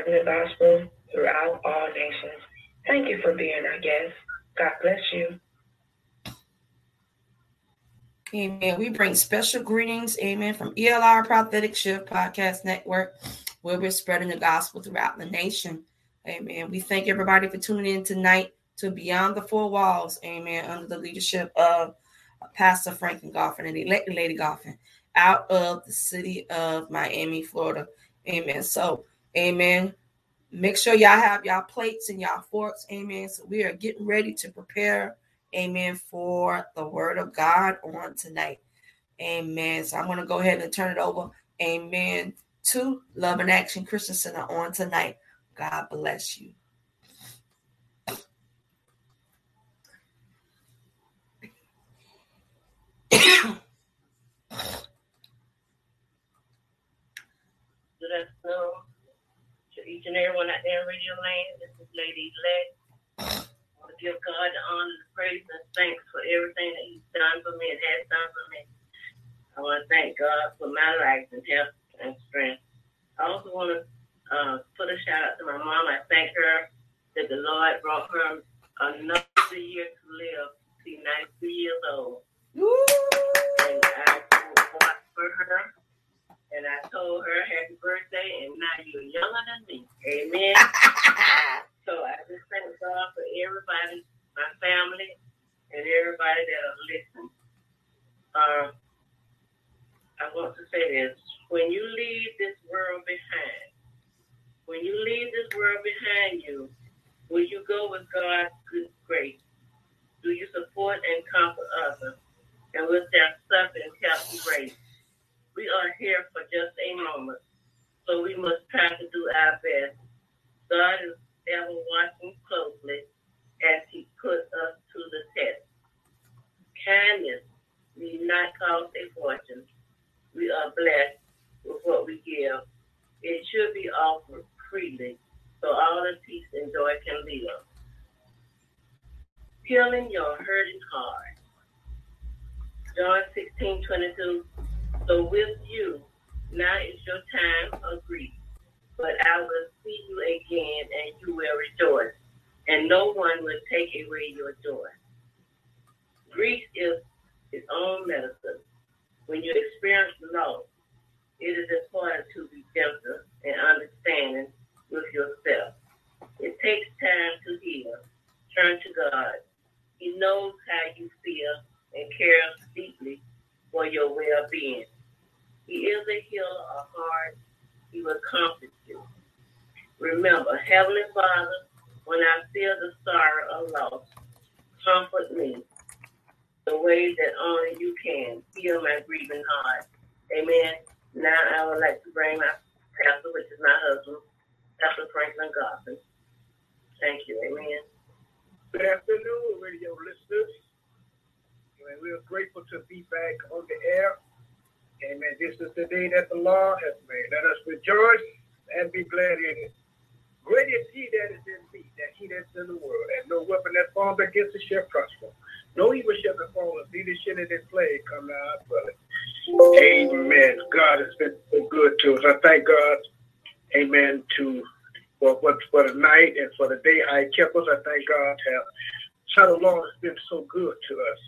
spreading the gospel throughout all nations. Thank you for being our guest. God bless you. Amen. We bring special greetings, amen, from ELR Prophetic Shift Podcast Network, where we're spreading the gospel throughout the nation. Amen. We thank everybody for tuning in tonight to Beyond the Four Walls, amen, under the leadership of Pastor Franklin Goffin and Lady Goffin out of the city of Miami, Florida. Amen. So, amen. Make sure y'all have y'all plates and y'all forks. Amen. So we are getting ready to prepare Amen. For the word of God on tonight. Amen. So I'm going to go ahead and turn it over. Amen. To Love and Action Christian Center on tonight. God bless you. Good afternoon each and everyone out there in Radio Land. This is Lady Lex I want to give God the honor, the praise, and thanks for everything that He's done for me and has done for me. I want to thank God for my life and health and strength. I also want to uh, put a shout out to my mom. I thank her that the Lord brought her another year to live, to be 93 years old. Woo! And I watched for her. And I told her happy birthday, and now you're younger than me. Amen. So I just thank God for everybody, my family, and everybody that are listening. Uh, I want to say this. When you leave this world behind, when you leave this world behind you, will you go with God's good grace? Do you support and comfort others? And with their suffering, healthy grace? We are here for just a moment, so we must try to do our best. God is ever watching closely as he put us to the test. Kindness need not cost a fortune. We are blessed with what we give. It should be offered freely so all the peace and joy can live. Healing your hurting heart. John 16, 22. So with you, now is your time of grief but I will see you again and you will rejoice, and no one will take away your joy. Grief is its own medicine. When you experience loss, it is important to be gentle and understanding with yourself. It takes time to heal. Turn to God. He knows how you feel and cares deeply for your well being. He is a healer of hearts he will comfort you. Remember, Heavenly Father, when I feel the sorrow of loss, comfort me the way that only you can. Heal my grieving heart. Amen. Now I would like to bring my pastor, which is my husband, Pastor Franklin Goffin. Thank you. Amen. Good afternoon, radio listeners. We are grateful to be back on the air Amen. This is the day that the Lord has made. Let us rejoice and be glad in it. Great is he that is in me, that he that's in the world, and no weapon that formed against us shall prosper. No evil shall befall us, neither shall any plague come to our dwelling. Amen. God has been so good to us. I thank God, amen, to for, for, for the night and for the day I kept us. I thank God how, how the Lord has been so good to us.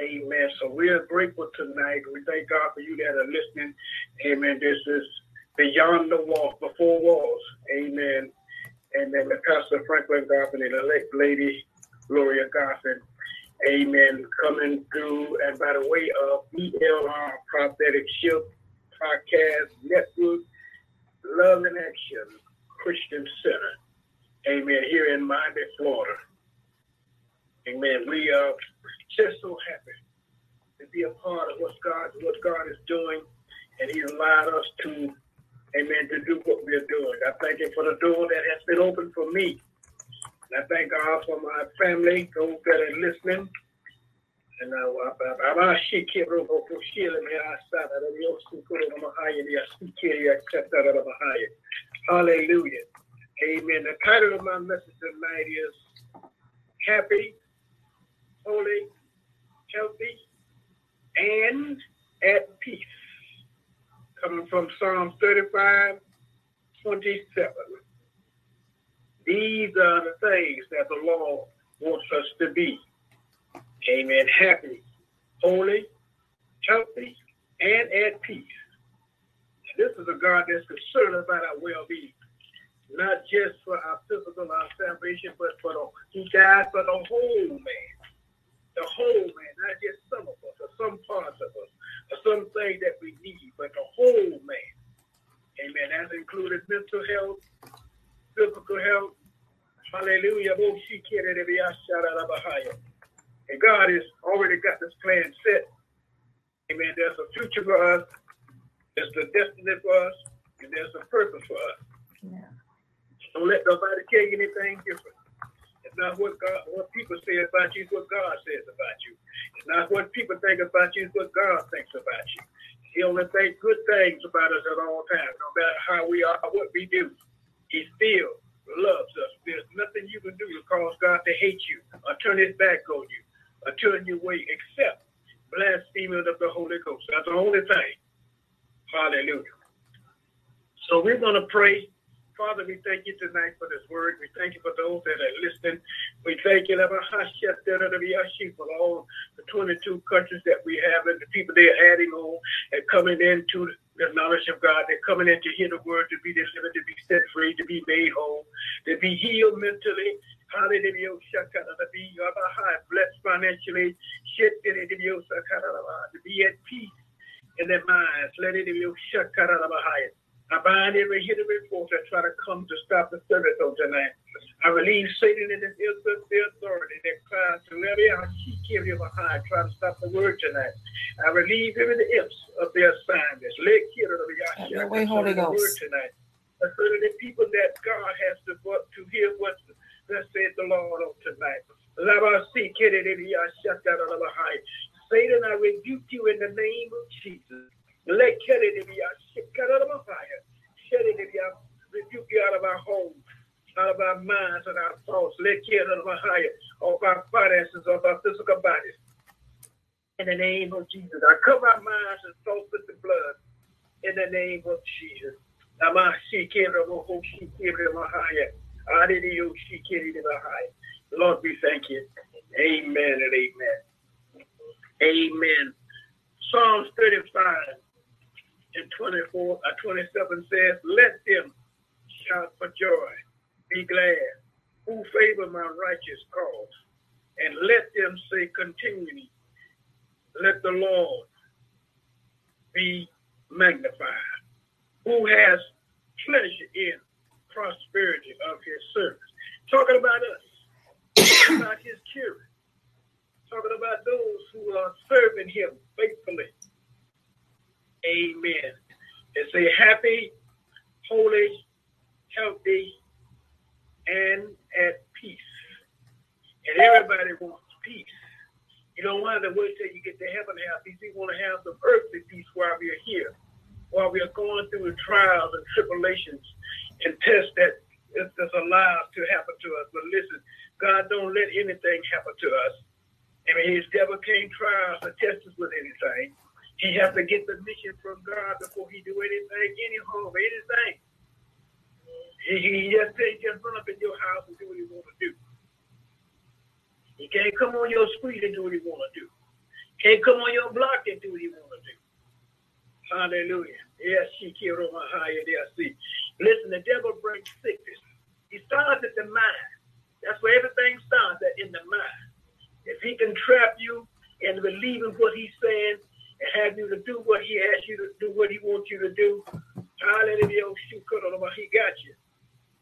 Amen. So we are grateful tonight. We thank God for you that are listening. Amen. This is Beyond the Wall, the Four Walls. Amen. And then the Pastor Franklin Goffin and elect lady Gloria Goffin. Amen. Coming through and by the way of ELR Prophetic Shift Podcast Network, Love and Action Christian Center. Amen. Here in Miami, Florida. Amen. We uh, are just so happy to be a part of what God what God is doing, and He allowed us to, Amen, to do what we are doing. I thank Him for the door that has been opened for me. And I thank God for my family, those that are listening. And a shake here over for Sheila me outside. I don't know if I'm a high in the here, except that I'm a high. Hallelujah. Amen. The title of my message tonight is Happy holy, healthy, and at peace. Coming from Psalm 35, 27. These are the things that the Lord wants us to be. Amen. Happy, holy, healthy, and at peace. This is a God that's concerned about our well-being, not just for our physical, our salvation, but for the He died for the whole man, the whole man, not just some of us or some parts of us or some things that we need, but the whole man. Amen. That's included mental health, physical health. Hallelujah. And God has already got this plan set. Amen. There's a future for us. There's a destiny for us. And there's a purpose for us. Yeah. Don't let nobody tell you anything different. Not what God, what people say about you, it's what God says about you. It's not what people think about you, it's what God thinks about you. He only thinks good things about us at all times, no matter how we are, what we do. He still loves us. There's nothing you can do to cause God to hate you or turn his back on you or turn you away except blaspheming of the Holy Ghost. That's the only thing. Hallelujah. So we're going to pray Father, we thank you tonight for this word. We thank you for those that are listening. We thank you for all the 22 countries that we have and the people they're adding on and coming into the knowledge of God. They're coming in to hear the word, to be delivered, to be set free, to be made whole, to be healed mentally. Hallelujah. To be blessed financially. To be at peace in their minds. Let it be I bind every hidden report that try to come to stop the service on tonight. I relieve Satan and his the authority that tries to let out you behind, try to stop the word tonight. I relieve him in the imps of their assignments. Let kill the way, Holy Ghost. Word tonight. I so the people that God has to to hear what thus said the Lord on tonight. Satan, I rebuke you in the name of Jesus. Let it be out. Shady out rebuke you out of our homes, out of our minds and our thoughts. Let care out of our higher of our finances, of our physical bodies. In the name of Jesus, I cover our minds and thoughts with the blood. In the name of Jesus. Lord, we thank you. Amen and amen. Amen. Psalms 35 and 24, uh, 27 says, Let them shout for joy, be glad, who favor my righteous cause, and let them say continually, Let the Lord be magnified, who has pleasure in prosperity of his service. Talking about us, talking about his children, talking about those who are serving him faithfully Amen. It's a happy, holy, healthy, and at peace. And everybody wants peace. You don't want to wait till you get to heaven to have peace. You want to have some earthly peace while we are here, while we are going through the trials and tribulations and tests that is allowed to happen to us. But listen, God don't let anything happen to us. I mean, his devil can't try us or test us with anything. He has to get permission from God before he do anything, any harm, anything. He, he just can't just run up in your house and do what he want to do. He can't come on your street and do what he want to do. Can't come on your block and do what he want to do. Hallelujah. Yes, she killed on my higher there. See, listen, the devil brings sickness. He starts at the mind. That's where everything starts at in the mind. If he can trap you and believe in what he's saying, and have you to do what he asked you to do, what he wants you to do. Hallelujah. He got you.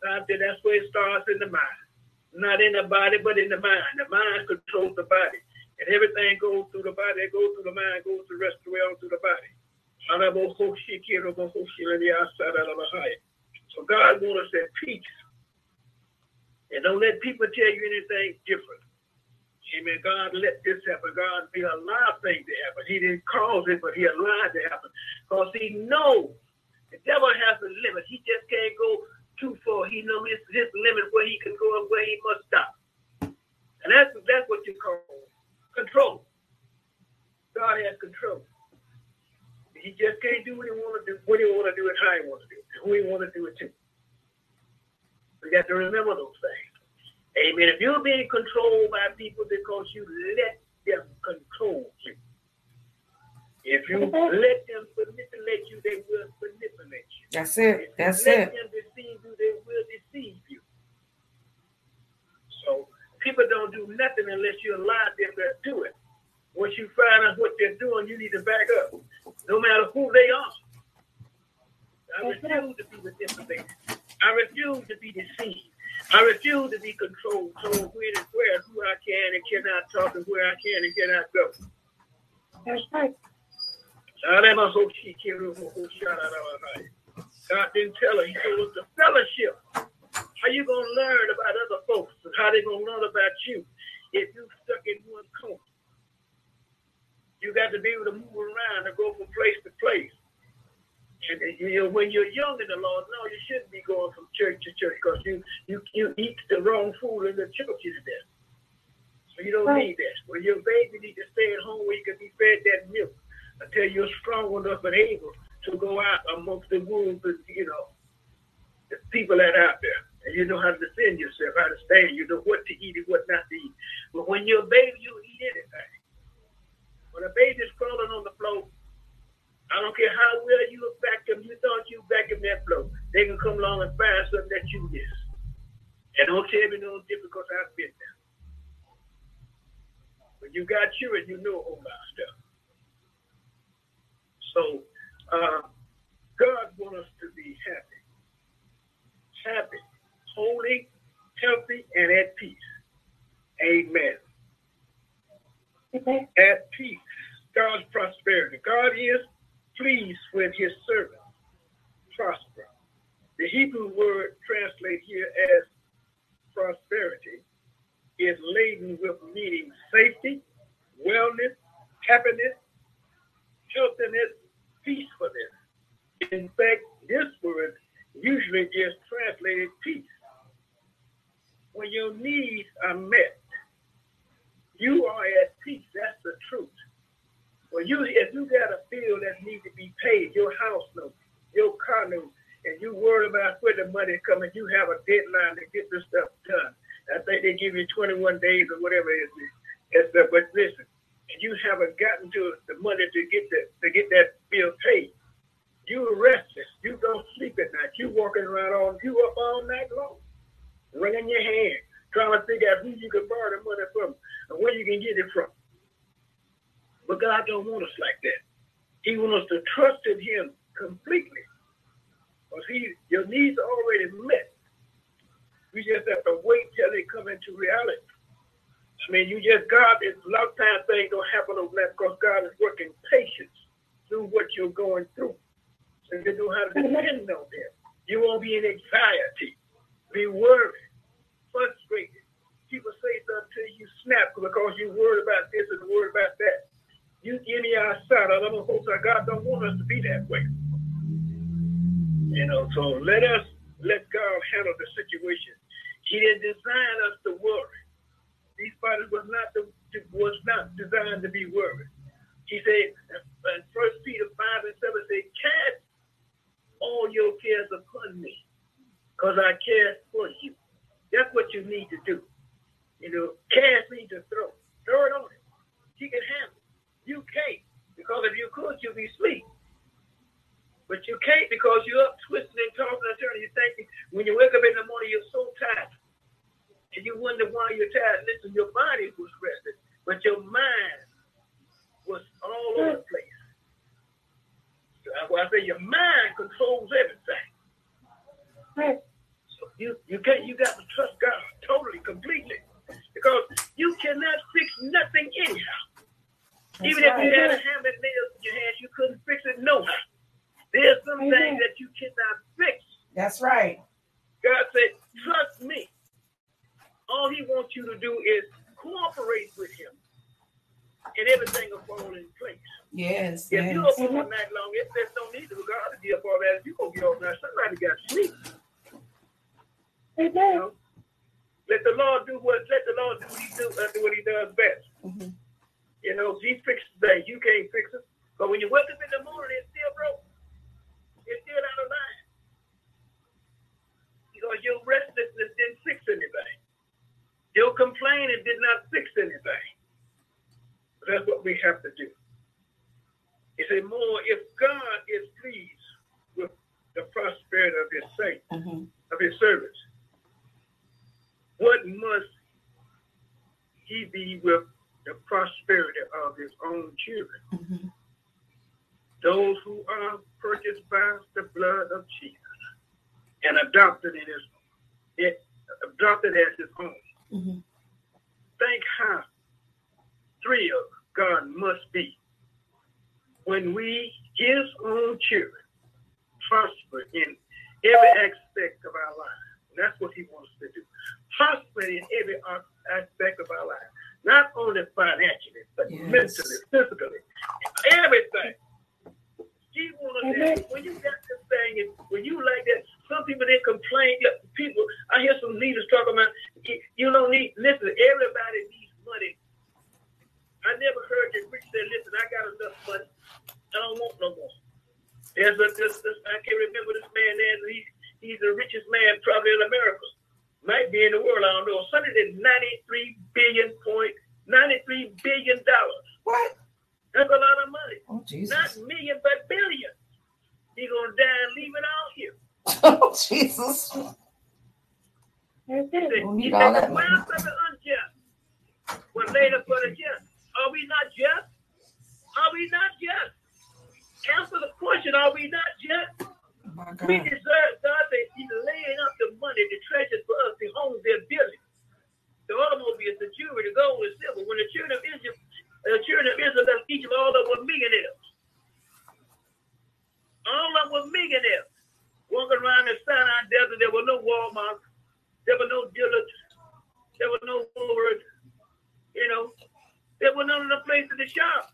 That's where it starts in the mind. Not in the body, but in the mind. The mind controls the body. And everything goes through the body, it goes through the mind, goes the rest of the way on through the body. So God wants us at peace. And don't let people tell you anything different. Amen. God let this happen. God be allowed things to happen. He didn't cause it, but he allowed it to happen. Because he knows the devil has a limit. He just can't go too far. He knows his, his limit where he can go and where he must stop. And that's that's what you call control. God has control. He just can't do what he want to do, what he want to do it, how he want to do it, who he want to do it to. We got to remember those things. Amen. If you're being controlled by people because you let them control you, if you let them manipulate you, they will manipulate you. That's it. If That's you let it. them deceive you, they will deceive you. So people don't do nothing unless you allow them to do it. Once you find out what they're doing, you need to back up, no matter who they are. I refuse to be manipulated. I refuse to be deceived. I refuse to be controlled, told when and where, who I can and cannot talk, and where I can and cannot go. That's right. God didn't tell her. He told us the fellowship. How you gonna learn about other folks and how they gonna learn about you if you stuck in one corner? You got to be able to move around and go from place to place. And you know, when you're young in the Lord, no, you shouldn't be going from church to church because you, you you eat the wrong food in the churches there. So you don't Right. need that. When you're a baby, you need to stay at home where you can be fed that milk until you're strong enough and able to go out amongst the wolves and you know the people that are out there. And you know how to defend yourself, how to stand. You know what to eat and what not to eat. But when you're a baby, you eat anything. When a baby's crawling on the floor, I don't care how well you back them, you thought you back in that floor. They can come along and find something that you miss. And don't tell me no different because I've been there. When you got children, you know a whole lot of stuff. So uh, God wants us to be happy. Happy, holy, healthy, and at peace. Amen. Okay. At peace. God's prosperity. God is pleased when his servants prosper. The Hebrew word translated here as prosperity is laden with meaning safety, wellness, happiness, healthiness, peacefulness. In fact, this word usually is translated peace. When your needs are met, you are at peace. That's the truth. When you, if you got a bill that needs to be paid, your house note, your car note, and you worry about where the money coming, you have a deadline to get this stuff done. I think they give you 21 days or whatever it is. But listen, and you haven't gotten to the money to get that to get that bill paid. You restless. You don't sleep at night. You walking around all you up all night long, wringing your hand, trying to figure out who you can borrow the money from and where you can get it from. But God don't want us like that. He wants us to trust in Him completely. Because He, your needs are already met. We just have to wait till they come into reality. I mean, you just God. It's a lot of times things don't happen overnight because God is working patience through what you're going through. So you know how to depend on Him. You won't be in anxiety, be worried, frustrated. People say something to you snap because you're worried about this and worried about that. You give me our side. I don't know God don't want us to be that way. You know, so let us let God handle the situation. He didn't design us to worry. These bodies was not the, was not designed to be worried. He said in First Peter five and seven say, "Cast all your cares upon me, because I care for you." That's what you need to do. You know, cast means to throw. Throw it on him. He can handle it. You can't, because if you could, you'd be asleep. But you can't because you're up twisting and tossing and turning. You're thinking when you wake up in the morning, you're so tired. And you wonder why you're tired. Listen, your body was rested, but your mind was all over the place. So that's why I say your mind controls everything. So you you can't you got to trust God totally, completely. Because you cannot fix nothing anyhow. That's Even if you had a hammer and nails in your hands, you couldn't fix it no. There's some Amen. things that you cannot fix. That's right. God said, trust me. All he wants you to do is cooperate with him. And everything will fall in place. Yes. If Yes. you're up all night long, it there's no need for God to be up all that. If you gonna get all night, somebody got to sleep. You Amen. know? Let the Lord do what let the Lord do what he do, uh, do what he does best. Mhm. You know, he fixes things. You can't fix it. But when you wake up in the morning, it's still broke. It's still out of line. Because your restlessness didn't fix anything. Your complaining did not fix anything. But that's what we have to do. He said, more if God is pleased with the prosperity of his saints, Mhm. of his servants, what must he be with the prosperity of his own children? Mhm. those who are purchased by the blood of Jesus and adopted in his it, adopted as his own. Mhm. Think how thrilled God must be when we, his own children, prosper in every aspect of our lives. And that's what he wants to do. Prosper in every aspect of our life. Not only financially, but Yes. mentally, physically, everything. He wants that. When you got this thing, and when you like that, some people they complain. People, I hear some leaders talk about you, don't need. Listen, everybody needs money. I never heard the rich say, "Listen, I got enough money. I don't want no more." There's a this, this I can't remember this man. There, he, he's the richest man probably in America. Might be in the world. I don't know. Something that ninety-three billion point ninety-three billion dollars. What? That's a lot of money. Oh Jesus! Not Jesus. million, but billion. He gonna die and leave it all here. Oh Jesus. He said, Don't he need all said, that the money. of the unjust was laid up for the just. Are we not just? Are we not just? Answer the question, are we not just? My We deserve God that He's laying up the money, the treasures for us, the homes, their buildings, the automobiles, the jewelry, the gold, and silver. When the children of Israel, the children of Israel left Egypt, all of them were millionaires. All of them were millionaires. Walking around the Sinai desert, there were no Walmart, there were no Dillard's, there were no Woolworths, you know, there were none of the places to shop.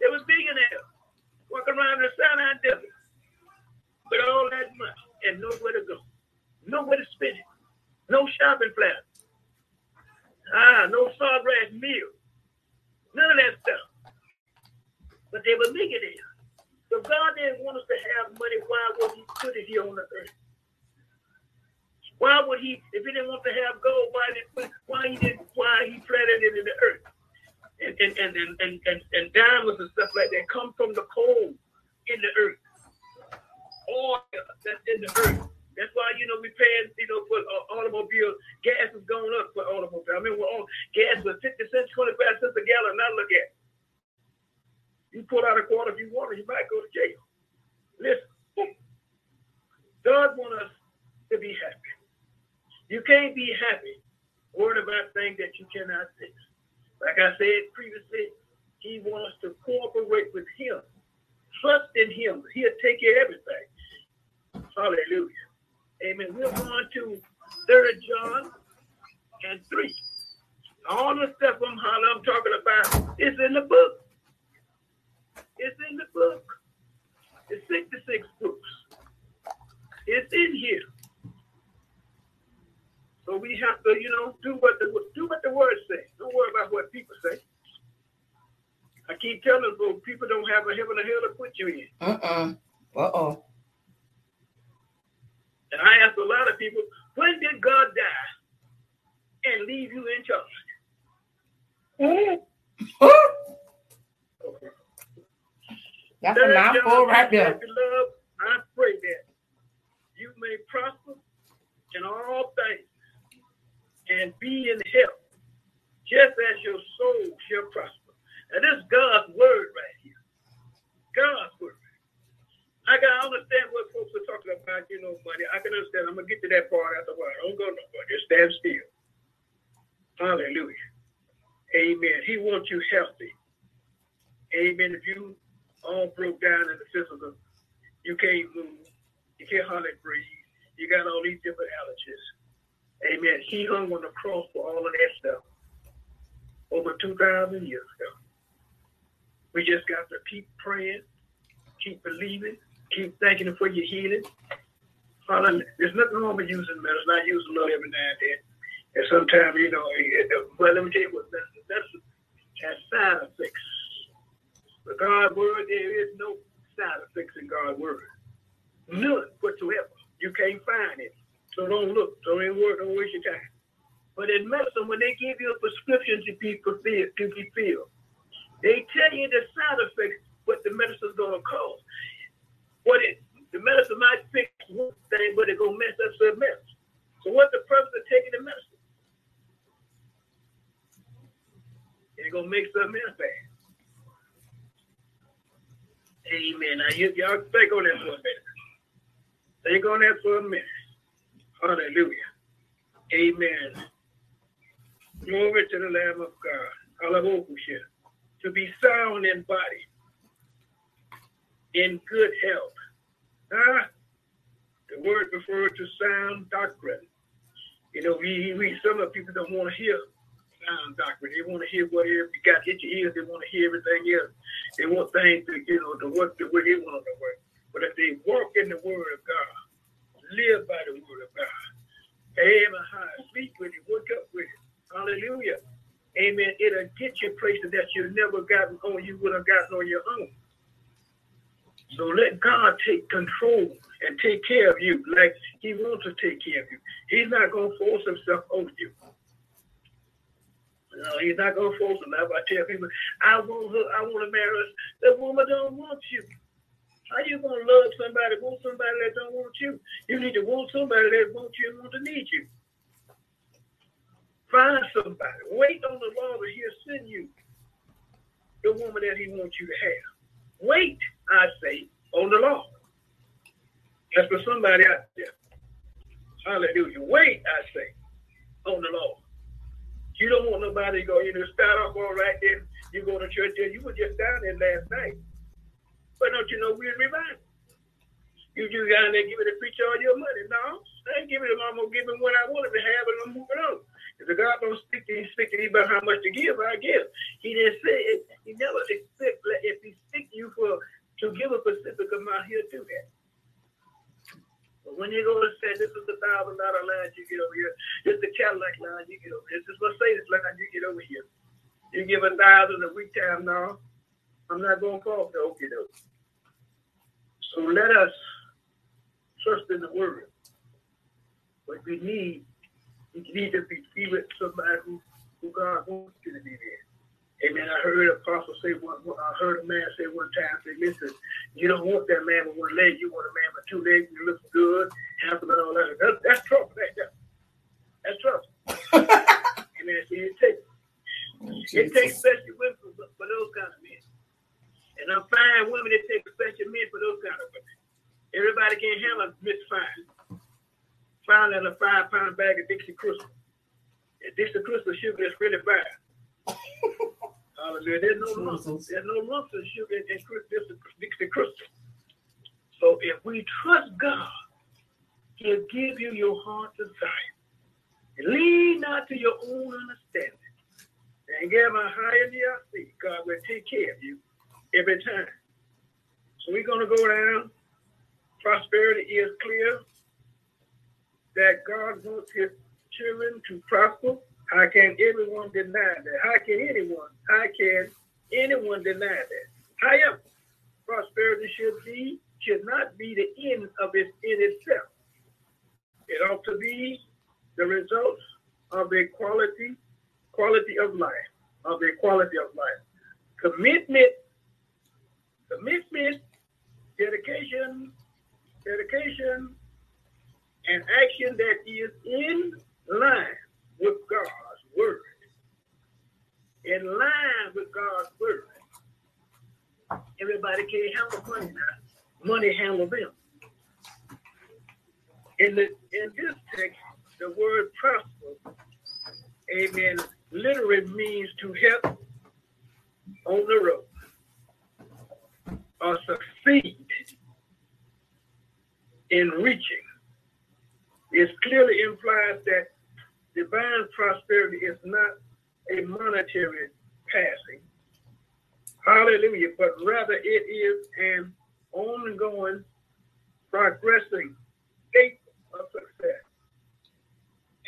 They were millionaires walking around the Sinai desert with all that money and nowhere to go, nowhere to spend it, no shopping plaza, ah, no sawgrass mill, none of that stuff. But they were millionaires. So God didn't want us to have money. Why would He put it here on the earth? Why would He, if He didn't want to have gold, why did why He didn't, why He planted it in the earth? And and and and, and, and diamonds and stuff like that come from the coal in the earth oil that's in the earth. That's why you know we paying you know for uh, automobile gas is going up for automobile. I mean, we're all, gas was fifty cents, twenty five cents a gallon. Now look at you pull out a quarter if you want it, you might go to jail. Listen, God wants us to be happy. You can't be happy worried about things that you cannot fix. Like I said previously, He wants us to cooperate with Him trust in him. He'll take care of everything. Hallelujah. Amen. We're going to Third John and 3. All the stuff I'm, I'm talking about is in the book. It's in the book. It's 66 books. It's in here. So we have to, you know, do what the do what the word says. Don't worry about what people say. I keep telling folks, people don't have a heaven or hell to put you in. Uh-uh. Uh-oh. And I ask a lot of people, when did God die and leave you in charge? Okay. That's a mouthful right there. Beloved, I pray that you may prosper in all things and be in health, just as your soul shall prosper. And this God's word right here. God's word. I can understand what folks are talking about, you know, money. I can understand. I'm gonna get to that part after a while. Don't go nowhere. Just stand still. Hallelujah. Amen. He wants you healthy. Amen. If you all broke down in the physical, you can't move, you can't hardly breathe, you got all these different allergies. Amen. He hung on the cross for all of that stuff over 2,000 years ago. We just got to keep praying, keep believing, keep thanking Him for your healing. Hallelujah. There's nothing wrong with using medicine. I use a little every now and then. And sometimes, you know, but let me tell you what, that's, that's has side effects. The God word, there is no side effects in God's word. None whatsoever. You can't find it. So don't look. Don't even work. Don't waste your time. But in medicine, when they give you a prescription to be fulfilled, to be filled, they tell you the side effects, what the medicine's gonna cause. What it the medicine might fix one thing, but it's gonna mess up something else. So what's the purpose of taking the medicine? It's gonna make something else bad. Amen. Now you, y'all think on that for a minute. Think on that for a minute. Hallelujah. Amen. Glory to the Lamb of God. Hallelujah. To be sound in body, in good health. Huh? The word refers to sound doctrine. You know, we, we some of the people don't want to hear sound doctrine. They want to hear whatever you got hit your ears. They want to hear everything else. They want things to, you know, to work the way they want to work. But if they walk in the word of God, live by the word of God, amen, sleep with it, wake up with it, Hallelujah. Amen. It'll get you places that you've never gotten on, you would have gotten on your own. So let God take control and take care of you like He wants to take care of you. He's not going to force Himself on you. No, He's not to force himself. I tell people, I want her, I want to marry her. That woman don't want you. How you gonna love somebody, want somebody that don't want you? You need to want somebody that wants you and want to need you. Find somebody. Wait on the Lord that He'll send you the woman that He wants you to have. Wait, I say, on the Lord. That's for somebody out there. Hallelujah. Wait, I say, on the Lord. You don't want nobody to go, you know, start off all right, then you go to church, then you were just down there last night. But don't you know we're reviving? You just got in there giving the preacher all your money. No, I ain't giving him, I'm going to give him what I wanted to have and I'm moving on. If the God don't speak to you, speak to you about how much to give, I give. He didn't say it. He never expect if he speak to you for to give a specific amount, he'll do that. But when you go and say this is the thousand dollar line you get over here, this is the Cadillac line you get over here, this is Mercedes line you get over here. You give a thousand a week time now. I'm not gonna fall for okay though. So let us trust in the word. What we need you need to be, with somebody who, who God wants you to be with. Amen. I heard an apostle say one. I heard a man say one time. Say, listen, you don't want that man with one leg. You want a man with two legs. You look good, handsome, and all that. That's, that's trouble. Right there. That's trouble. Amen. So it takes it takes special women for, for those kind of men. And I'm fine women that take special men for those kind of women. Everybody can't handle Miss Fine found in a five pound bag of Dixie Crystal. And Dixie Crystal sugar is really bad. Hallelujah. There's no lumps. There's no lumps of sugar in Dixie Crystal. So if we trust God, He'll give you your heart desire. Lean not to your own understanding. And give a higher see. God will take care of you every time. So we're going to go down. Prosperity is clear that God wants his children to prosper? How can everyone deny that? How can anyone, how can anyone deny that? However, prosperity should be, should not be the end of it in itself. It ought to be the result of a quality, quality of life, of a quality of life. Commitment, commitment, dedication, dedication, and action that is in line with God's word. In line with God's word. Everybody can't handle money now. Money handle them. In the in this text, the word prosper, amen, literally means to help on the road or succeed in reaching it clearly implies that divine prosperity is not a monetary passing. Hallelujah. But rather it is an ongoing, progressing state of success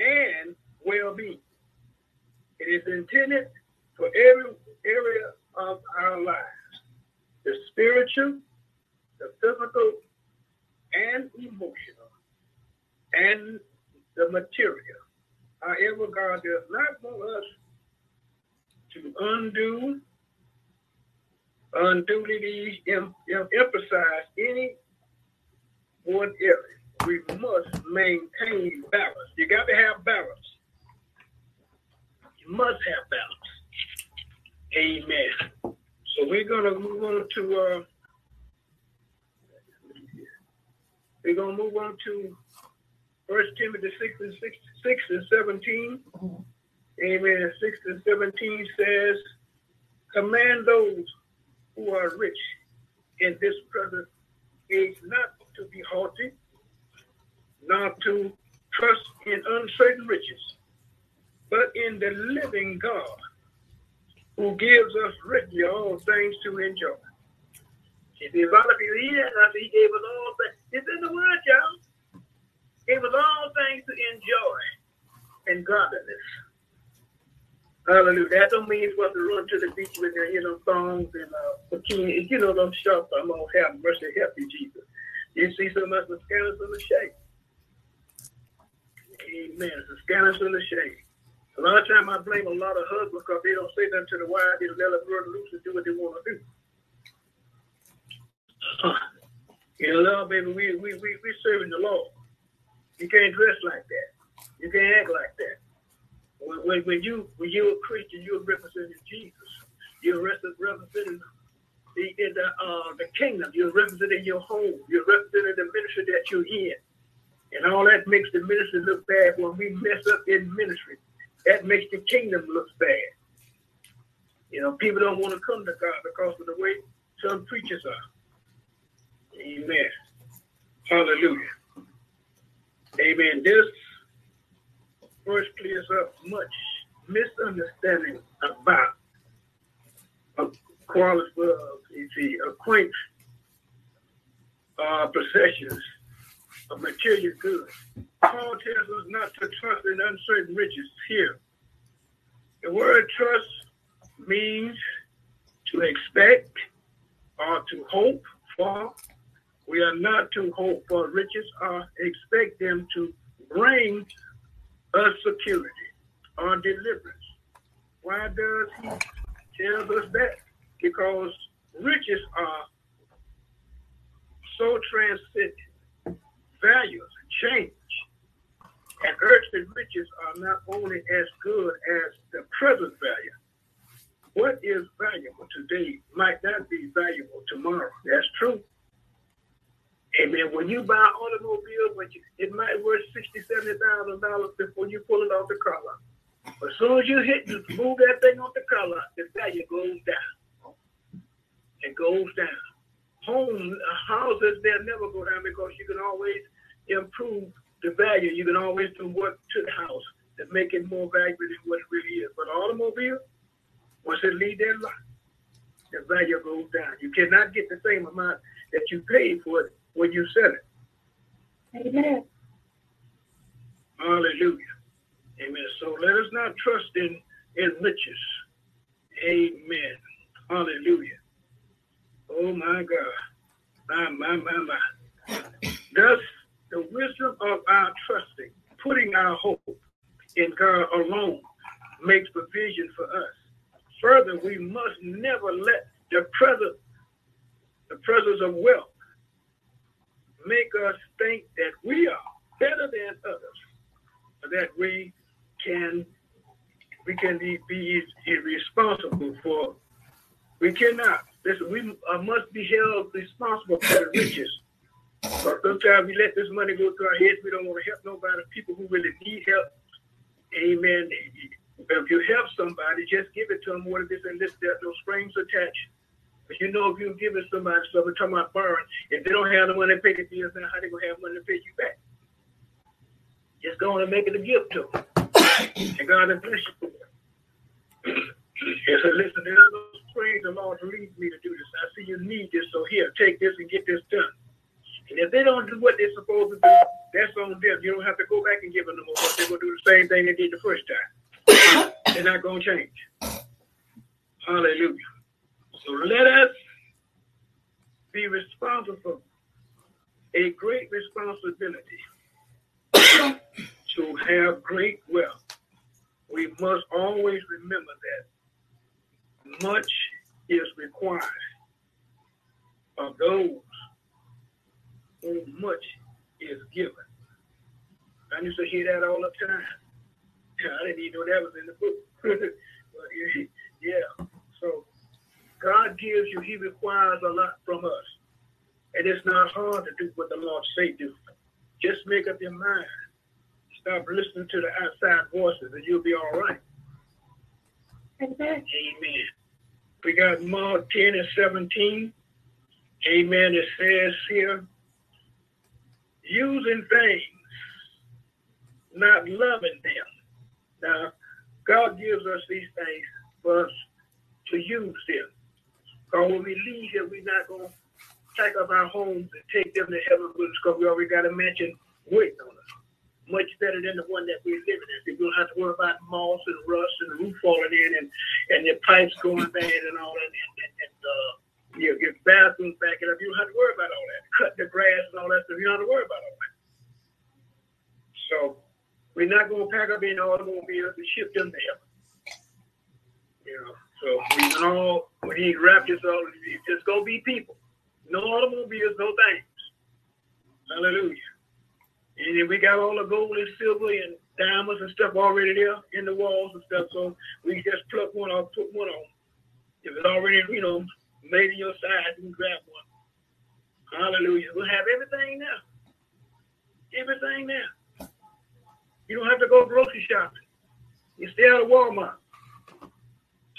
and well being. It is intended for every area of our lives the spiritual, the physical, and emotional and the material. However, God does not want us to undo, unduly em- em- emphasize any one area. We must maintain balance. You got to have balance. Must have balance. Amen. So we're gonna move on to uh, we're gonna move on to First Timothy six and six, six and 17 Amen. Six and seventeen says, "Command those who are rich in this present age not to be haughty, not to trust in uncertain riches, but in the living God, who gives us richly all things to enjoy." If you want to believe that, he gave us all things. It's in the word, y'all. Gave us all things to enjoy and godliness. Hallelujah. That don't mean you're to run to the beach with your, you know, thongs and uh, bikinis. You know, those shorts. I'm going to have mercy. Help you, Jesus. You see so much of scandalous in the shade. Amen. It's a scandalous in the shade. A lot of time I blame a lot of husbands because they don't say nothing to the wife. They let them run loose and do what they want to do. Uh, you know, Lord, baby, we, we, we, we serving the Lord. You can't dress like that. You can't act like that. When, when, when you when you're a Christian, you're representing Jesus. You're representing the in the uh, the kingdom. You're representing your home. You're representing the ministry that you're in. And all that makes the ministry look bad when we mess up in ministry. That makes the kingdom look bad. You know, people don't want to come to God because of the way some preachers are. Amen. Hallelujah. Amen. This verse clears up much misunderstanding about a quality of the acquaint uh, possessions of material goods. Paul tells us not to trust in uncertain riches here. The word trust means to expect or to hope for. We are not to hope for riches or expect them to bring us security or deliverance. Why does he tell us that? Because riches are so transcendent, values change, and earthly riches are not only as good as the present value. What is valuable today might not be valuable tomorrow. That's true. Amen. When you buy an automobile, it might worth sixty, seventy thousand dollars before you pull it off the car lot. As soon as you hit, you move that thing off the car lot, the value goes down. It goes down. Homes, uh, houses they'll never go down because you can always improve the value. You can always do work to the house to make it more valuable than what it really is. But automobile, once it leave that lot, the value goes down. You cannot get the same amount that you paid for it when you sell it. Amen. Hallelujah. Amen. So let us not trust in, in riches. Amen. Hallelujah. Oh my God. My, my, my, my. Thus, the wisdom of our trusting, putting our hope in God alone, makes provision for us. Further, we must never let the present, the presence of wealth, make us think that we are better than others, that we can we can be, be irresponsible for. We cannot. Listen, we uh, must be held responsible for the riches. But sometimes we let this money go through our heads. We don't want to help nobody. People who really need help. Amen. If you help somebody, just give it to them. What if it's in this, there's no strings attached. But you know, if you give it somebody, so we're talking about borrowing, if they don't have the money to pay the bills, then how they gonna have money to pay you back? Just go on and make it a gift to them. and God bless you and so listen, there's no strings the Lord leads me to do this. I see you need this, so here, take this and get this done. And if they don't do what they're supposed to do, that's on them. You don't have to go back and give them more. They're gonna do the same thing they did the first time. They're not gonna change. Hallelujah. So let us be responsible, a great responsibility to have great wealth. we must always remember that much is required of those whom much is given. I used to hear that all the time. I didn't even know that was in the book. but yeah, so God gives you, He requires a lot from us. And it's not hard to do what the Lord say do. Just make up your mind. Stop listening to the outside voices and you'll be all right. Amen. Amen. We got Mark 10 and 17. Amen. It says here, using things, not loving them. Now, God gives us these things for us to use them. Because when we leave here, we're not going to pack up our homes and take them to heaven with us because we already got a mansion waiting on us. Much better than the one that we're living in. You don't have to worry about moss and rust and the roof falling in and, and your pipes going bad and all that. And, and, and uh, your, your bathrooms backing up. You don't have to worry about all that. Cut the grass and all that stuff. You don't have to worry about all that. So we're not going to pack up any automobiles and ship them there. You know, so we all, when he wrapped us all, it's just going to be people. No automobiles, no things. Hallelujah. And then we got all the gold and silver and diamonds and stuff already there in the walls and stuff. So we just pluck one off, put one on. If it's already, you know, made in your size, you can grab one. Hallelujah. We'll have everything now. Everything now. You don't have to go grocery shopping. You stay out of Walmart.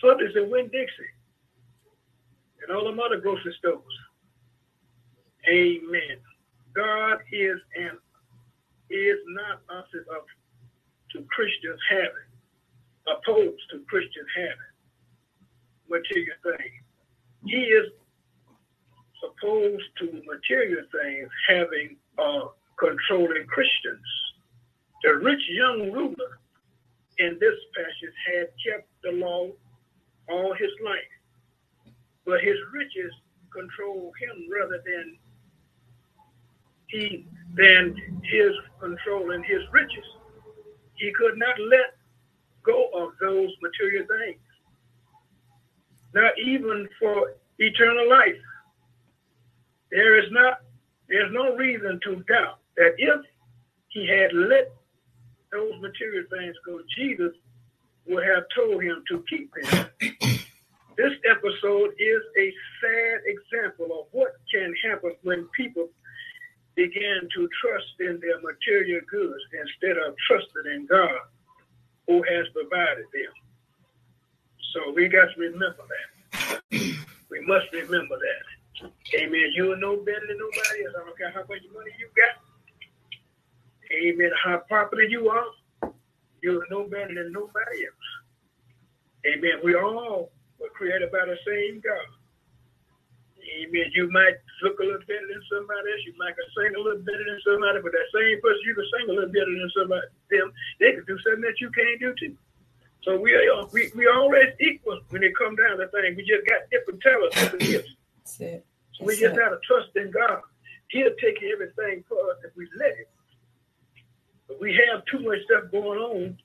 Something's in Winn Dixie. And all them other grocery stores. Amen. God is an is not opposite of to Christians having, opposed to Christians having material things. He is opposed to material things having uh, controlling Christians. The rich young ruler in this passage had kept the law all his life, but his riches control him rather than he than his control and his riches. He could not let go of those material things, not even for eternal life. There is not there's no reason to doubt that if he had let those material things go, Jesus would have told him to keep them. this episode is a sad example of what can happen when people began to trust in their material goods instead of trusting in God who has provided them. So we got to remember that. we must remember that. Amen. You are no better than nobody else. I don't care how much money you got. Amen. How popular you are. You are no better than nobody else. Amen. We all were created by the same God. Amen. You might look a little better than somebody else. You might sing a little better than somebody, but that same person you can sing a little better than somebody them. They can do something that you can't do too. So we are we, we always equal when it come down to things. We just got different talents, different gifts. So we just gotta trust in God. He'll take everything for us if we let it. But we have too much stuff going on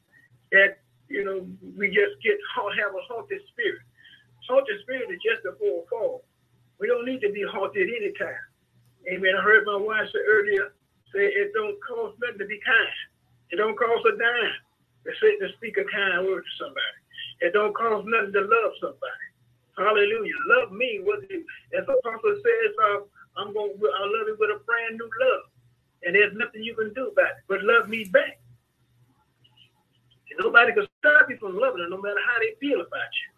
that you know we just get have a haunted spirit. Haunted spirit is just a full fall. We don't need to be haunted anytime. Amen. I heard my wife say earlier, say it don't cost nothing to be kind. It don't cost a dime to say to speak a kind word to somebody. It don't cost nothing to love somebody. Hallelujah. Love me. What as the apostle says, uh, I'm going. I love you with a brand new love, and there's nothing you can do about it but love me back. And nobody can stop you from loving them, no matter how they feel about you.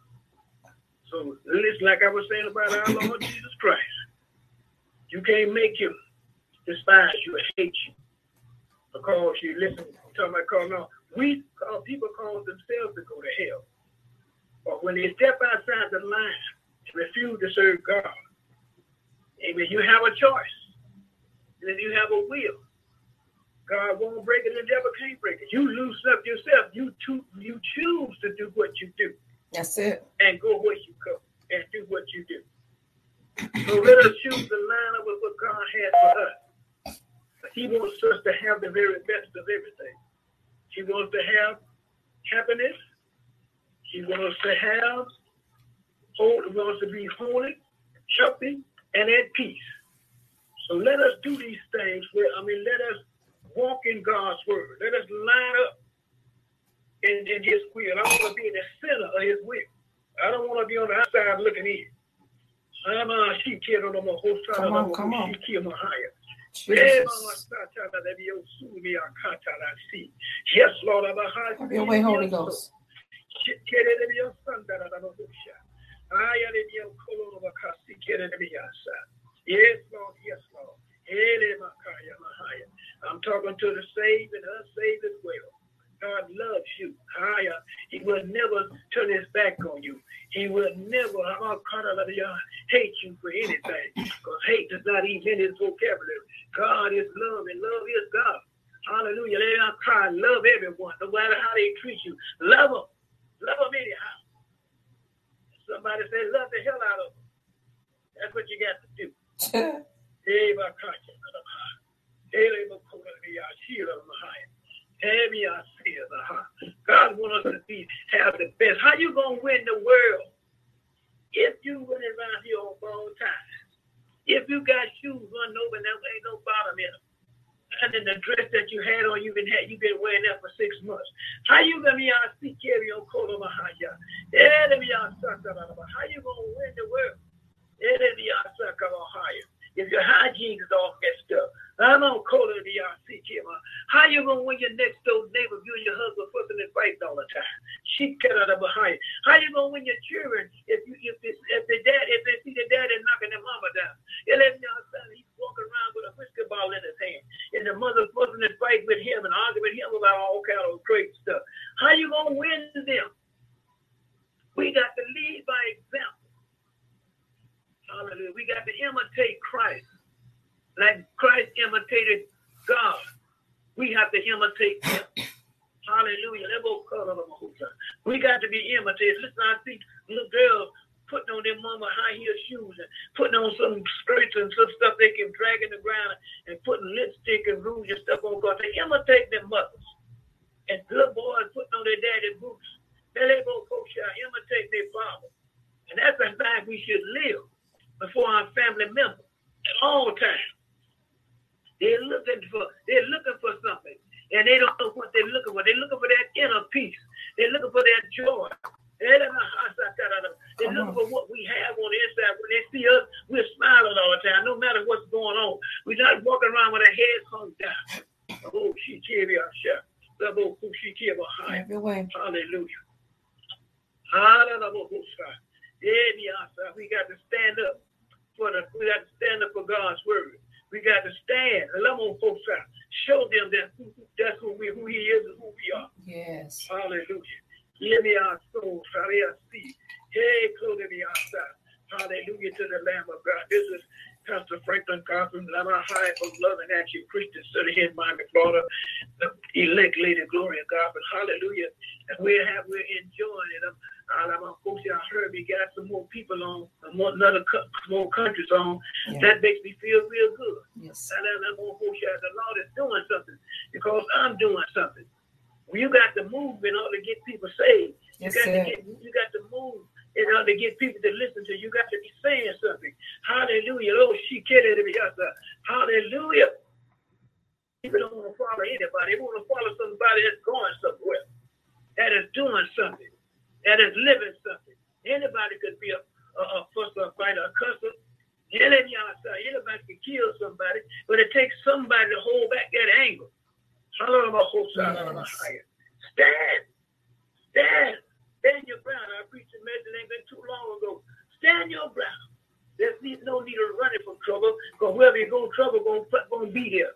So it's like I was saying about our Lord Jesus Christ. You can't make him despise you or hate you because you listen. Talking about calling on. We call people cause themselves to go to hell. But when they step outside the line and refuse to serve God, amen, you have a choice. And if you have a will, God won't break it, the devil can't break it. You lose up yourself. You, to, you choose to do what you do. That's it. And go where you go and do what you do. So let us choose to line up with what God has for us. He wants us to have the very best of everything. He wants to have happiness. He wants to have, hold, wants to be holy, healthy, and at peace. So let us do these things. Where I mean, let us walk in God's word. Let us line up in, in His will. I want to be in the center of His will. I don't want to be on the outside looking in. I'm a sheep kid on the whole side Come on, come on. she kid higher. Jesus. Yes, Lord, I'm a high. Have your way, Holy Ghost. Yes, Lord, yes, Lord. Ele makaya mahaya. I'm talking to the saved and unsaved as well. God loves you. Higher. He will never turn his back on you. He will never hate you for anything. Because hate does not even in his vocabulary. God is love and love is God. Hallelujah. Let us cry. Love everyone, no matter how they treat you. Love them. Love them anyhow. Somebody say, love the hell out of them. That's what you got to do. Eva Kacha, Ele Makura, Shira Mahaya. Heavy I see it. God wants us to be have the best. How you gonna win the world if you running around here on borrowed time? If you got shoes running over and there ain't no bottom in them, and then the dress that you had on, you've been had, you've been wearing that for six months. How you gonna be out see carry on cola mahaya? How you gonna win the world? If your hygiene is all messed up, I'm on cola the RC How you gonna win your next door neighbor if you and your husband fussing and fighting all the time? She cut out of behind. How you gonna win your children if you if if the dad if the doing something because I'm doing something. You got to move in order to get people saved. Yes, you got sir. to get you got to move in order to get people to listen to you. You got to be saying something. Hallelujah. Oh, she kidding me. Uh, hallelujah. People don't want to follow anybody. They want to follow somebody that's going somewhere, that is doing something, that is living something. Anybody could be a, a, a fusser, a fighter, a cusser. Anybody can kill somebody, but it takes somebody to hold back that anger. Stand. Stand. Stand your ground. I preached a message ain't been too long ago. Stand your ground. There's no need of running from trouble, because wherever you go, trouble gonna, gonna be there.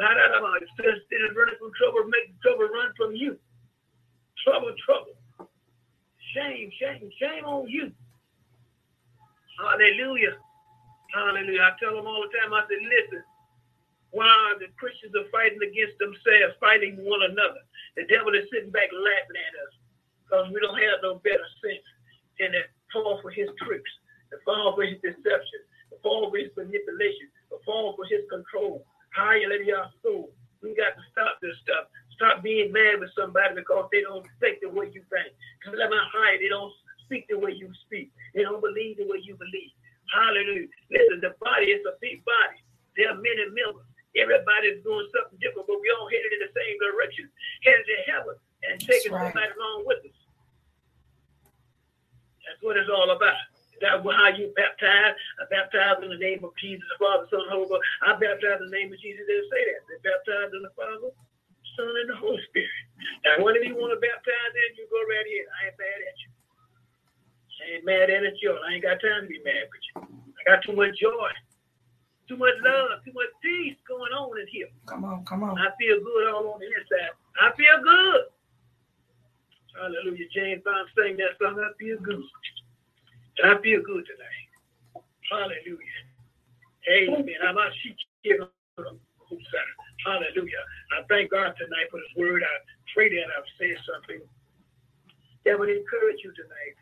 Instead of running from trouble, make trouble run from you. Trouble, trouble. Shame, shame, shame on you. Hallelujah. Hallelujah. I tell them all the time, I said, listen, why the Christians are fighting against themselves, fighting one another, the devil is sitting back laughing at us because we don't have no better sense than to fall for his tricks, to fall for his deception, to fall for his manipulation, to fall for his control. Hallelujah. So, We got to stop this stuff. Stop being mad with somebody because they don't think the way you think. Because they're not. They don't speak the way you speak. They don't believe the way you believe. Hallelujah. Listen, the body is a big body. There are many members. Everybody's doing something different, but we all headed in the same direction, headed to heaven and taking right. somebody along with us. That's what it's all about. That's how you baptize. I baptize in the name of Jesus, the Father, Son, Holy Ghost. I baptize in the name of Jesus. They say that. They baptize in the Father, Son, and the Holy Spirit. Now, whenever you want to baptize in, you go right here. I ain't mad at you. I ain't mad at you. I ain't got time to be mad with you. I got too much joy too much love, too much peace going on in here. Come on, come on. I feel good all on the inside. I feel good. Hallelujah. James Brown sang that song. I feel good. And I feel good tonight. Hallelujah. Amen. I'm not Hallelujah. I thank God tonight for His word. I pray that I've said something that would encourage you tonight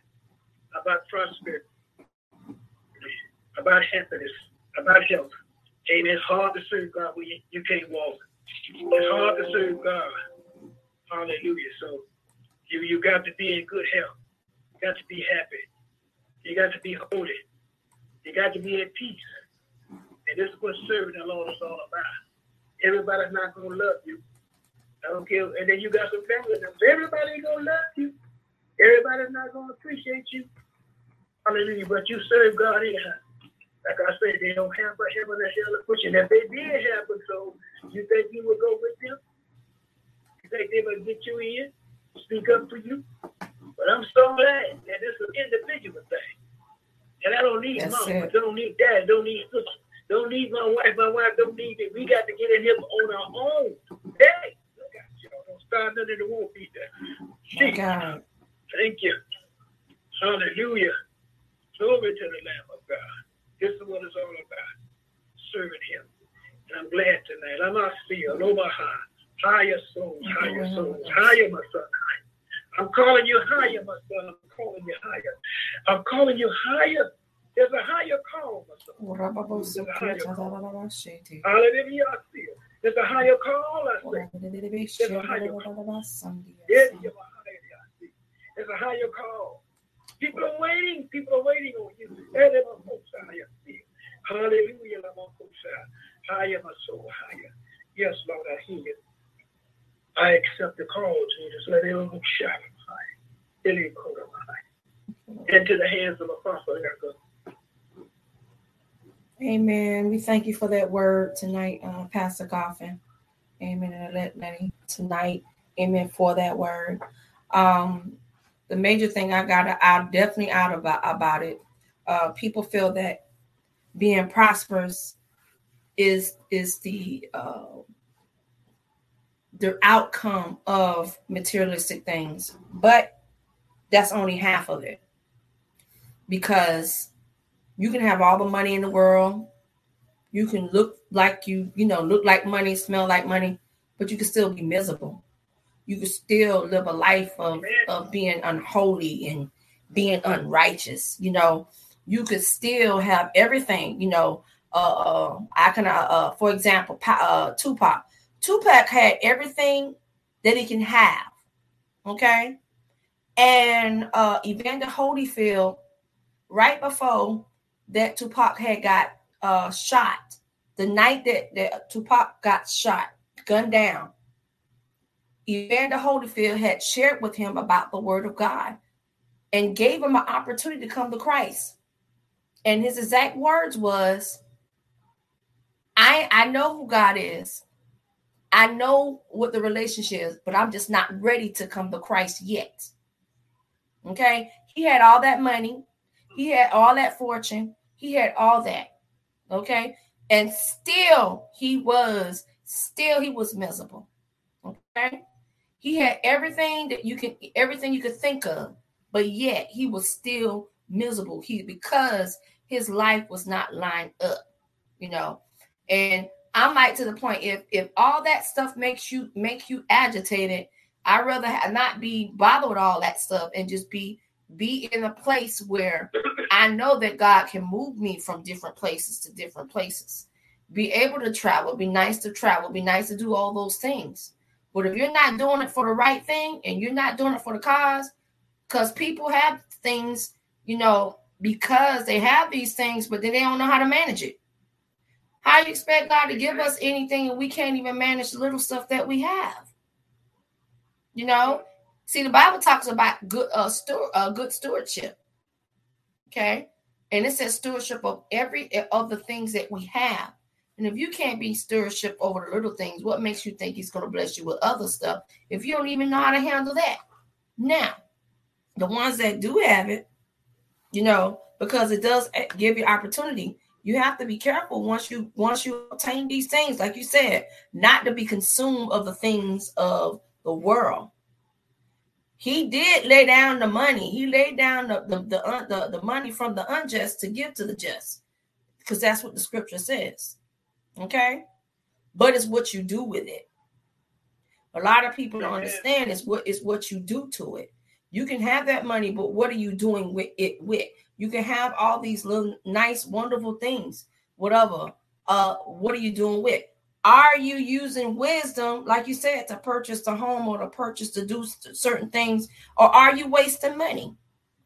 about prosperity, about happiness, about health. Amen. It's hard to serve God when you, you can't walk. It's hard to serve God. Hallelujah. So you you got to be in good health. You got to be happy. You got to be holy. You got to be at peace. And this is what serving the Lord is all about. Everybody's not gonna love you. I don't care. And then you got some family members. Everybody ain't gonna love you. Everybody's not gonna appreciate you. Hallelujah. But you serve God anyhow. Like I said, they don't have a heaven and hell to push. And if they did have a soul, you think you would go with them? You think they would get you in, speak up for you? But I'm so glad that this is an individual thing. And I don't need That's mom, it. don't need dad, don't need sister, don't need my wife, my wife don't need it. We got to get in here on our own. Hey, look at y'all. Don't start nothing that won't be there. God. Thank you. Hallelujah. Glory to the Lamb of God. This is what it's all about, serving Him. And I'm glad tonight. I'm not still, Omaha, higher souls, higher souls, higher, my son. I'm calling you higher, my son. I'm calling you higher. I'm calling you higher. There's a higher call, my son. There's a higher call. Hallelujah, There's a higher call, I say. There's a higher call. There's a higher call. People are waiting. People are waiting on you. Hallelujah. Higher my soul, higher. Yes, Lord, I hear you. I accept the call, Jesus. Let it all shine. Into the hands of the Apostle Erica. Amen. We thank you for that word tonight, uh, Pastor Goffin. Amen. And let Lenny tonight. Amen for that word. Um, the major thing I got out definitely out about about it. Uh, people feel that being prosperous is is the uh, the outcome of materialistic things, but that's only half of it because you can have all the money in the world, you can look like you you know look like money, smell like money, but you can still be miserable you could still live a life of, of being unholy and being unrighteous. You know, you could still have everything. You know, uh, uh I can, uh, uh, for example, uh, Tupac. Tupac had everything that he can have. Okay, and uh, Evander Holyfield, right before that Tupac had got uh, shot, the night that, that Tupac got shot, gunned down, Evander Holyfield had shared with him about the word of God and gave him an opportunity to come to Christ. And his exact words was, I, I know who God is. I know what the relationship is, but I'm just not ready to come to Christ yet. Okay. He had all that money, he had all that fortune, he had all that. Okay. And still he was, still he was miserable. Okay. He had everything that you can, everything you could think of, but yet he was still miserable. He because his life was not lined up, you know. And I'm like to the point if if all that stuff makes you make you agitated, I'd rather not be bothered with all that stuff and just be be in a place where I know that God can move me from different places to different places. be able to travel, be nice to travel, be nice to do all those things. But if you're not doing it for the right thing and you're not doing it for the cause, because people have things, you know, because they have these things, but then they don't know how to manage it. How you expect God to give us anything and we can't even manage the little stuff that we have? You know, see, the Bible talks about good uh, steward, uh good stewardship. Okay, and it says stewardship of every of the things that we have. And if you can't be stewardship over the little things, what makes you think he's going to bless you with other stuff if you don't even know how to handle that? Now, the ones that do have it, you know, because it does eh, give you opportunity. You have to be careful once you once you obtain these things, like you said, not to be consumed of the things of the world. He did lay down the money. He laid down the the the, the, the money from the unjust to give to the just, because that's what the scripture says. Okay. But it's what you do with it. A lot of people don't understand is what is what you do to it. You can have that money, but what are you doing with it with? You can have all these little nice, wonderful things, whatever. Uh, what are you doing with? Are you using wisdom, like you said, to purchase the home or to purchase to do certain things, or are you wasting money?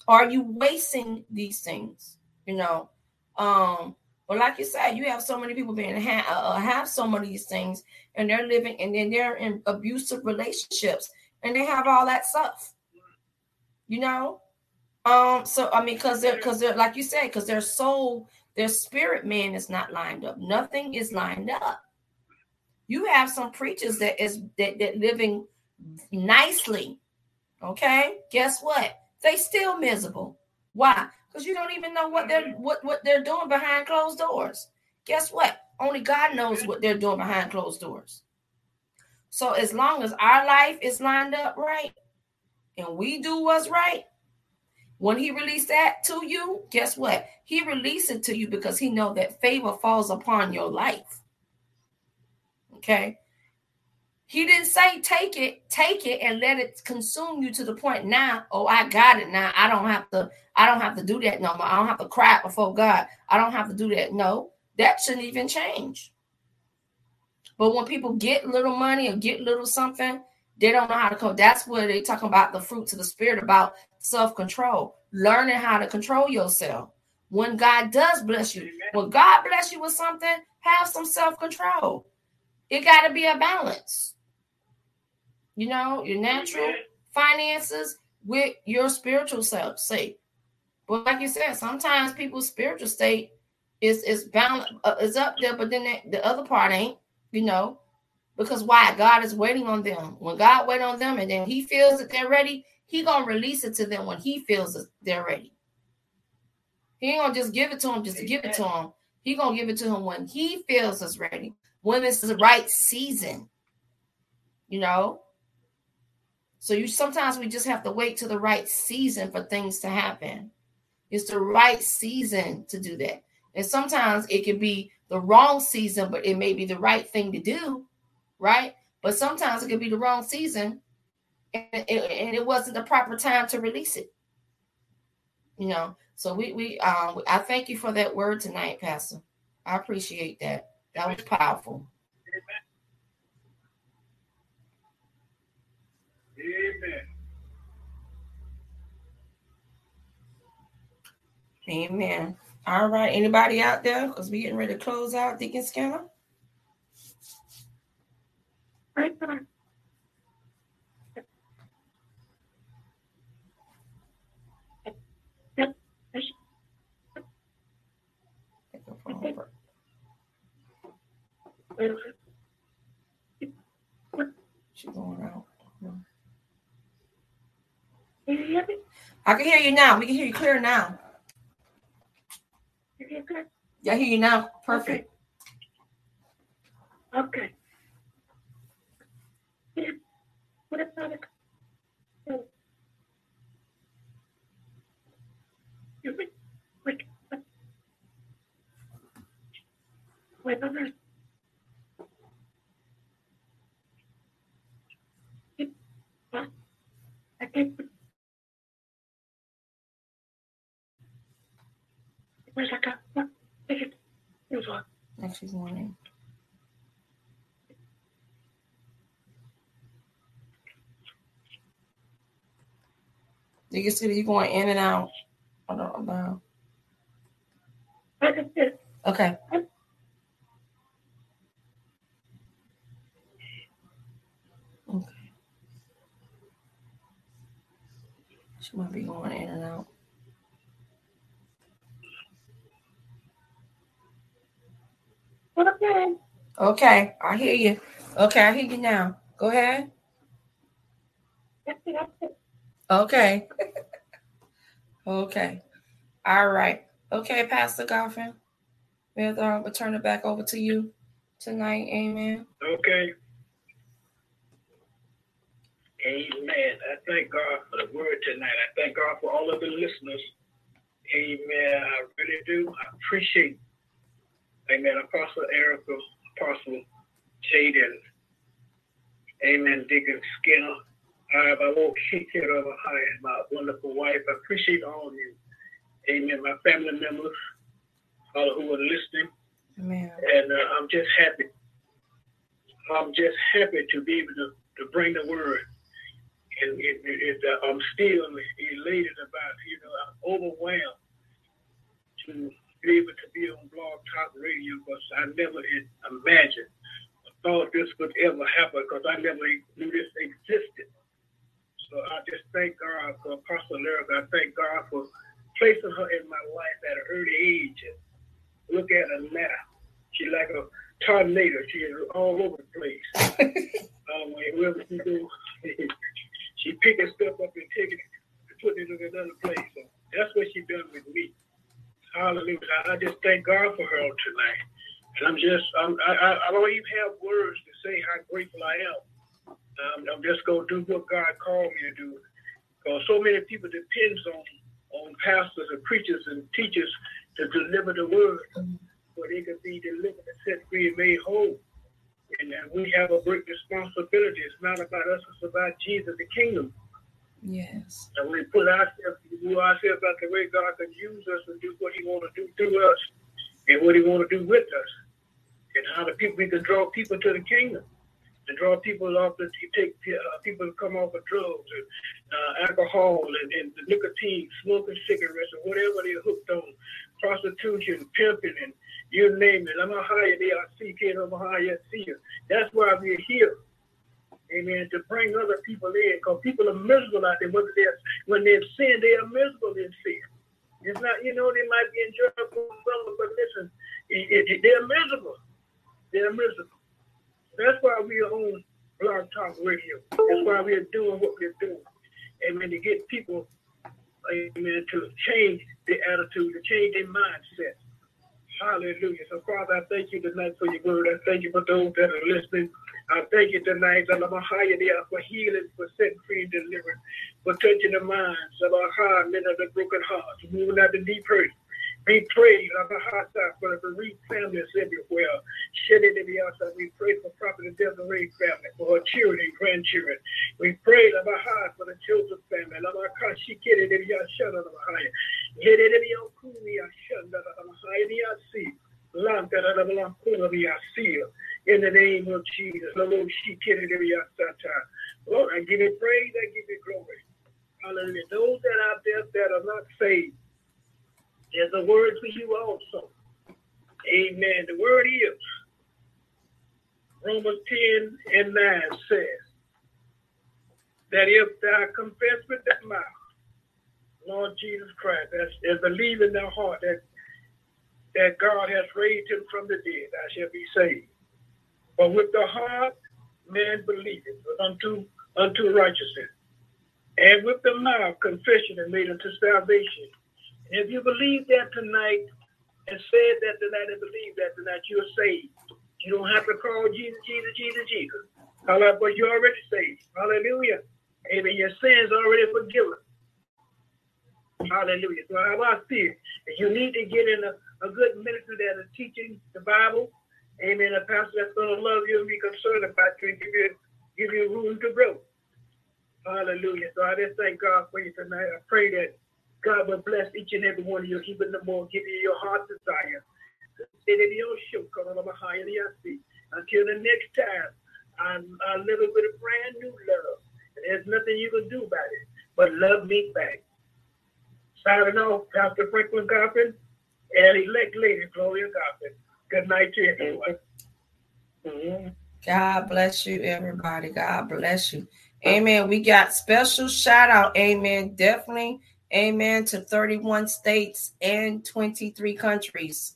Are you wasting these things? You know, um, but like you said, you have so many people being ha- uh, uh, have so many of these things, and they're living, and then they're in abusive relationships, and they have all that stuff. You know, um. So I mean, because they're because they're like you said, because their soul, their spirit man is not lined up. Nothing is lined up. You have some preachers that is that that living nicely. Okay, guess what? They still miserable. Why? Because you don't even know what they're mm-hmm. what, what they're doing behind closed doors. Guess what? Only God knows what they're doing behind closed doors. So as long as our life is lined up right and we do what's right, when he released that to you, guess what? He released it to you because he know that favor falls upon your life. Okay. He didn't say take it, take it and let it consume you to the point now, oh, I got it now. I don't have to, I don't have to do that no more. I don't have to cry before God. I don't have to do that. No, that shouldn't even change. But when people get little money or get little something, they don't know how to code. That's where they talk about the fruits of the spirit, about self-control, learning how to control yourself. When God does bless you, when God bless you with something, have some self-control. It got to be a balance you know, your natural finances with your spiritual self state. But like you said, sometimes people's spiritual state is is bound uh, is up there, but then the, the other part ain't. You know, because why? God is waiting on them. When God wait on them, and then He feels that they're ready, He gonna release it to them when He feels that they're ready. He ain't gonna just give it to them just to give it to them. He gonna give it to him when He feels is ready, when it's the right season. You know, so you sometimes we just have to wait to the right season for things to happen. It's the right season to do that. And sometimes it can be the wrong season, but it may be the right thing to do, right? But sometimes it could be the wrong season and it, and it wasn't the proper time to release it. You know, so we we um I thank you for that word tonight, Pastor. I appreciate that. That was powerful. Amen. Amen. All right. Anybody out there? Because we're getting ready to close out Deacon Skinner. Right on. She's going out. Can you hear me? I can hear you now. We can hear you clear now. You hear good? Yeah, I hear you now. Perfect. Okay. Yeah. What about it? You wait, wait, wait. Wait? I can't Where's that guy? What? It. Was on. Okay. she's going in. Do you see that you're going in and out? I don't know. Okay. Okay. She might be going in and out. Okay. Okay, I hear you. Okay, I hear you now. Go ahead. Okay. okay. All right. Okay, Pastor Goffin. We'll uh, we'll turn it back over to you tonight. Amen. Okay. Amen. I thank God for the word tonight. I thank God for all of the listeners. Amen. I really do. I appreciate, Amen, Apostle Erica, Apostle Jaden, Amen, Deacon Skinner. I have a little kick it over high, my wonderful wife. I appreciate all of you. Amen. My family members, all who are listening. Amen. And uh, I'm just happy. I'm just happy to be able to, to bring the word. And it, it, it, uh, I'm still elated about, you know, I'm overwhelmed to be able to be on Blog Talk Radio because I never imagined or thought this would ever happen because I never knew this existed. So I just thank God for Apostle Lyric. I thank God for placing her in my life at an early age. And look at her now. She's like a tornado. She is all over the place. um, wherever she goes, she picking stuff up and taking it and putting it in another place. So that's what she done with me. Hallelujah. I just thank God for her tonight. And I'm just, I'm, I, I don't even have words to say how grateful I am. Um, I'm just going to do what God called me to do. Because so many people depends on on pastors and preachers and teachers to deliver the word so they can be delivered and set free and made whole. And uh, we have a great responsibility. It's not about us, it's about Jesus, the kingdom. Yes. And we put ourselves, we ourselves out the way God can use us and do what He want to do through us and what He want to do with us. And how the people we can draw people to the kingdom and draw people off the take uh, people to come off of drugs and uh, alcohol and, and the nicotine, smoking cigarettes or whatever they're hooked on, prostitution, pimping, and you name it. I'm a higher they are seeking, I'm a higher seer. That's why we're here. Amen. To bring other people in, because people are miserable out there. Whether they're when they're sin, they are miserable in sin. It's not, you know, they might be enjoyable, but listen, it, it, they're miserable. They're miserable. That's why we are on Blog Talk Radio. That's why we are doing what we're doing. Amen. To get people, amen, to change their attitude, to change their mindset. Hallelujah. So, Father, I thank you tonight for your word. I thank you for those that are listening. I thank you tonight, Alamahaya, for healing, for setting free delivering, for touching the minds of our heart, men of the broken hearts, moving out the deep hurt. We pray, Labahasa, for the bereaved families everywhere. Shed it in the outside. We pray for Prophet Desiree family, for her children and grandchildren. We pray, Labaha, for the Joseph family. Labakashi, Kiri, Shana, Labahaya. Yere, Kuya, Shana, Labahaya, see. In the name of Jesus. Lord, Lord, I give you praise, I give you glory. Hallelujah. Those that are there that are not saved, there's a word for you also. Amen. The word is Romans 10 and 9 says that if thou confess with thy mouth, Lord Jesus Christ, as, as believe in thy heart that that God has raised him from the dead, I shall be saved. But with the heart man believeth unto unto righteousness, and with the mouth confession is made unto salvation. And If you believe that tonight and said that tonight and believe that tonight, you're saved. You don't have to call Jesus, Jesus, Jesus, Jesus. Hallelujah, but you're already saved. Hallelujah. Amen. Your sins already forgiven. Hallelujah. So about fear? If you need to get in a, a good minister that is teaching the Bible, amen, a pastor that's going to love you and be concerned about you and give you, give you room to grow. Hallelujah. So I just thank God for you tonight. I pray that God will bless each and every one of you, even the more, give you your heart desire. Until the next time, I'm, living with a brand new love. There's nothing you can do about it but love me back. Signing off, Pastor Franklin Goffin and elect lady Gloria Goffin. Good night to everyone. Mm-hmm. God bless you, everybody. God bless you. Amen. We got special shout out. Amen. Definitely. Amen. To 31 states and 23 countries.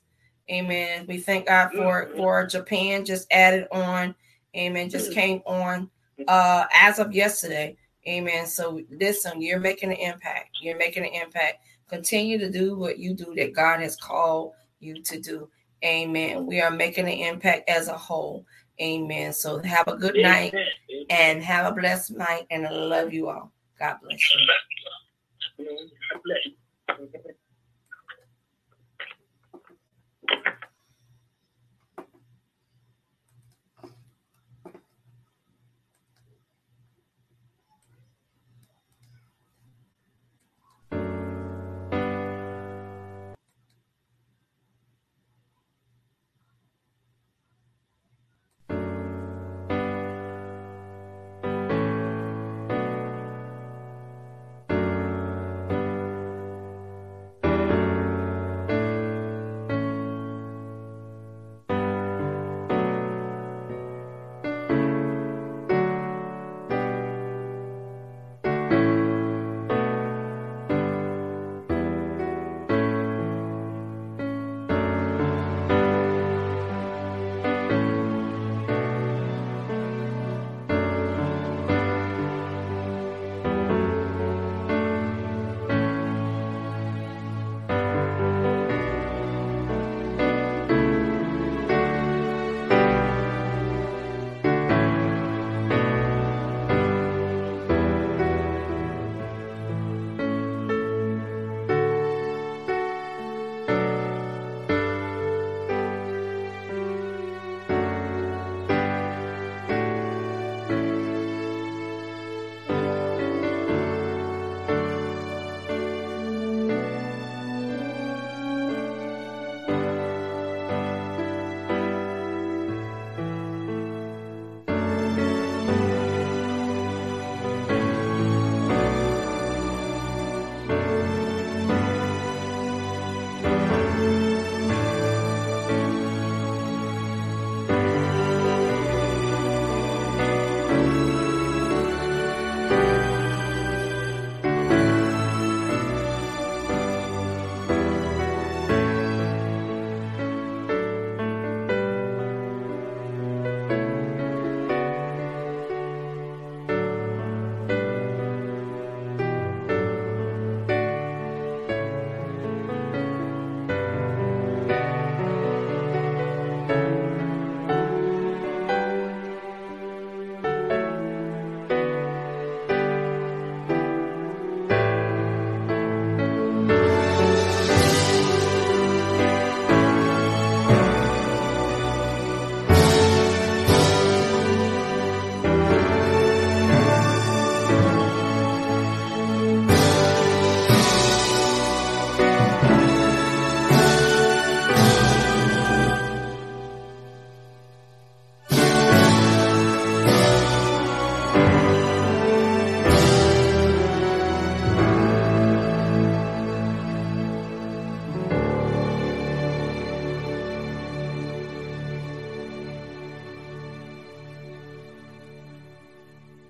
Amen. We thank God for mm-hmm. for Japan just added on. Amen. Just mm-hmm. came on uh as of yesterday. Amen. So listen, you're making an impact. You're making an impact. Continue to do what you do that God has called you to do. Amen. We are making an impact as a whole. Amen. So have a good Amen. night and have a blessed night. And I love you all. God bless you. God bless you.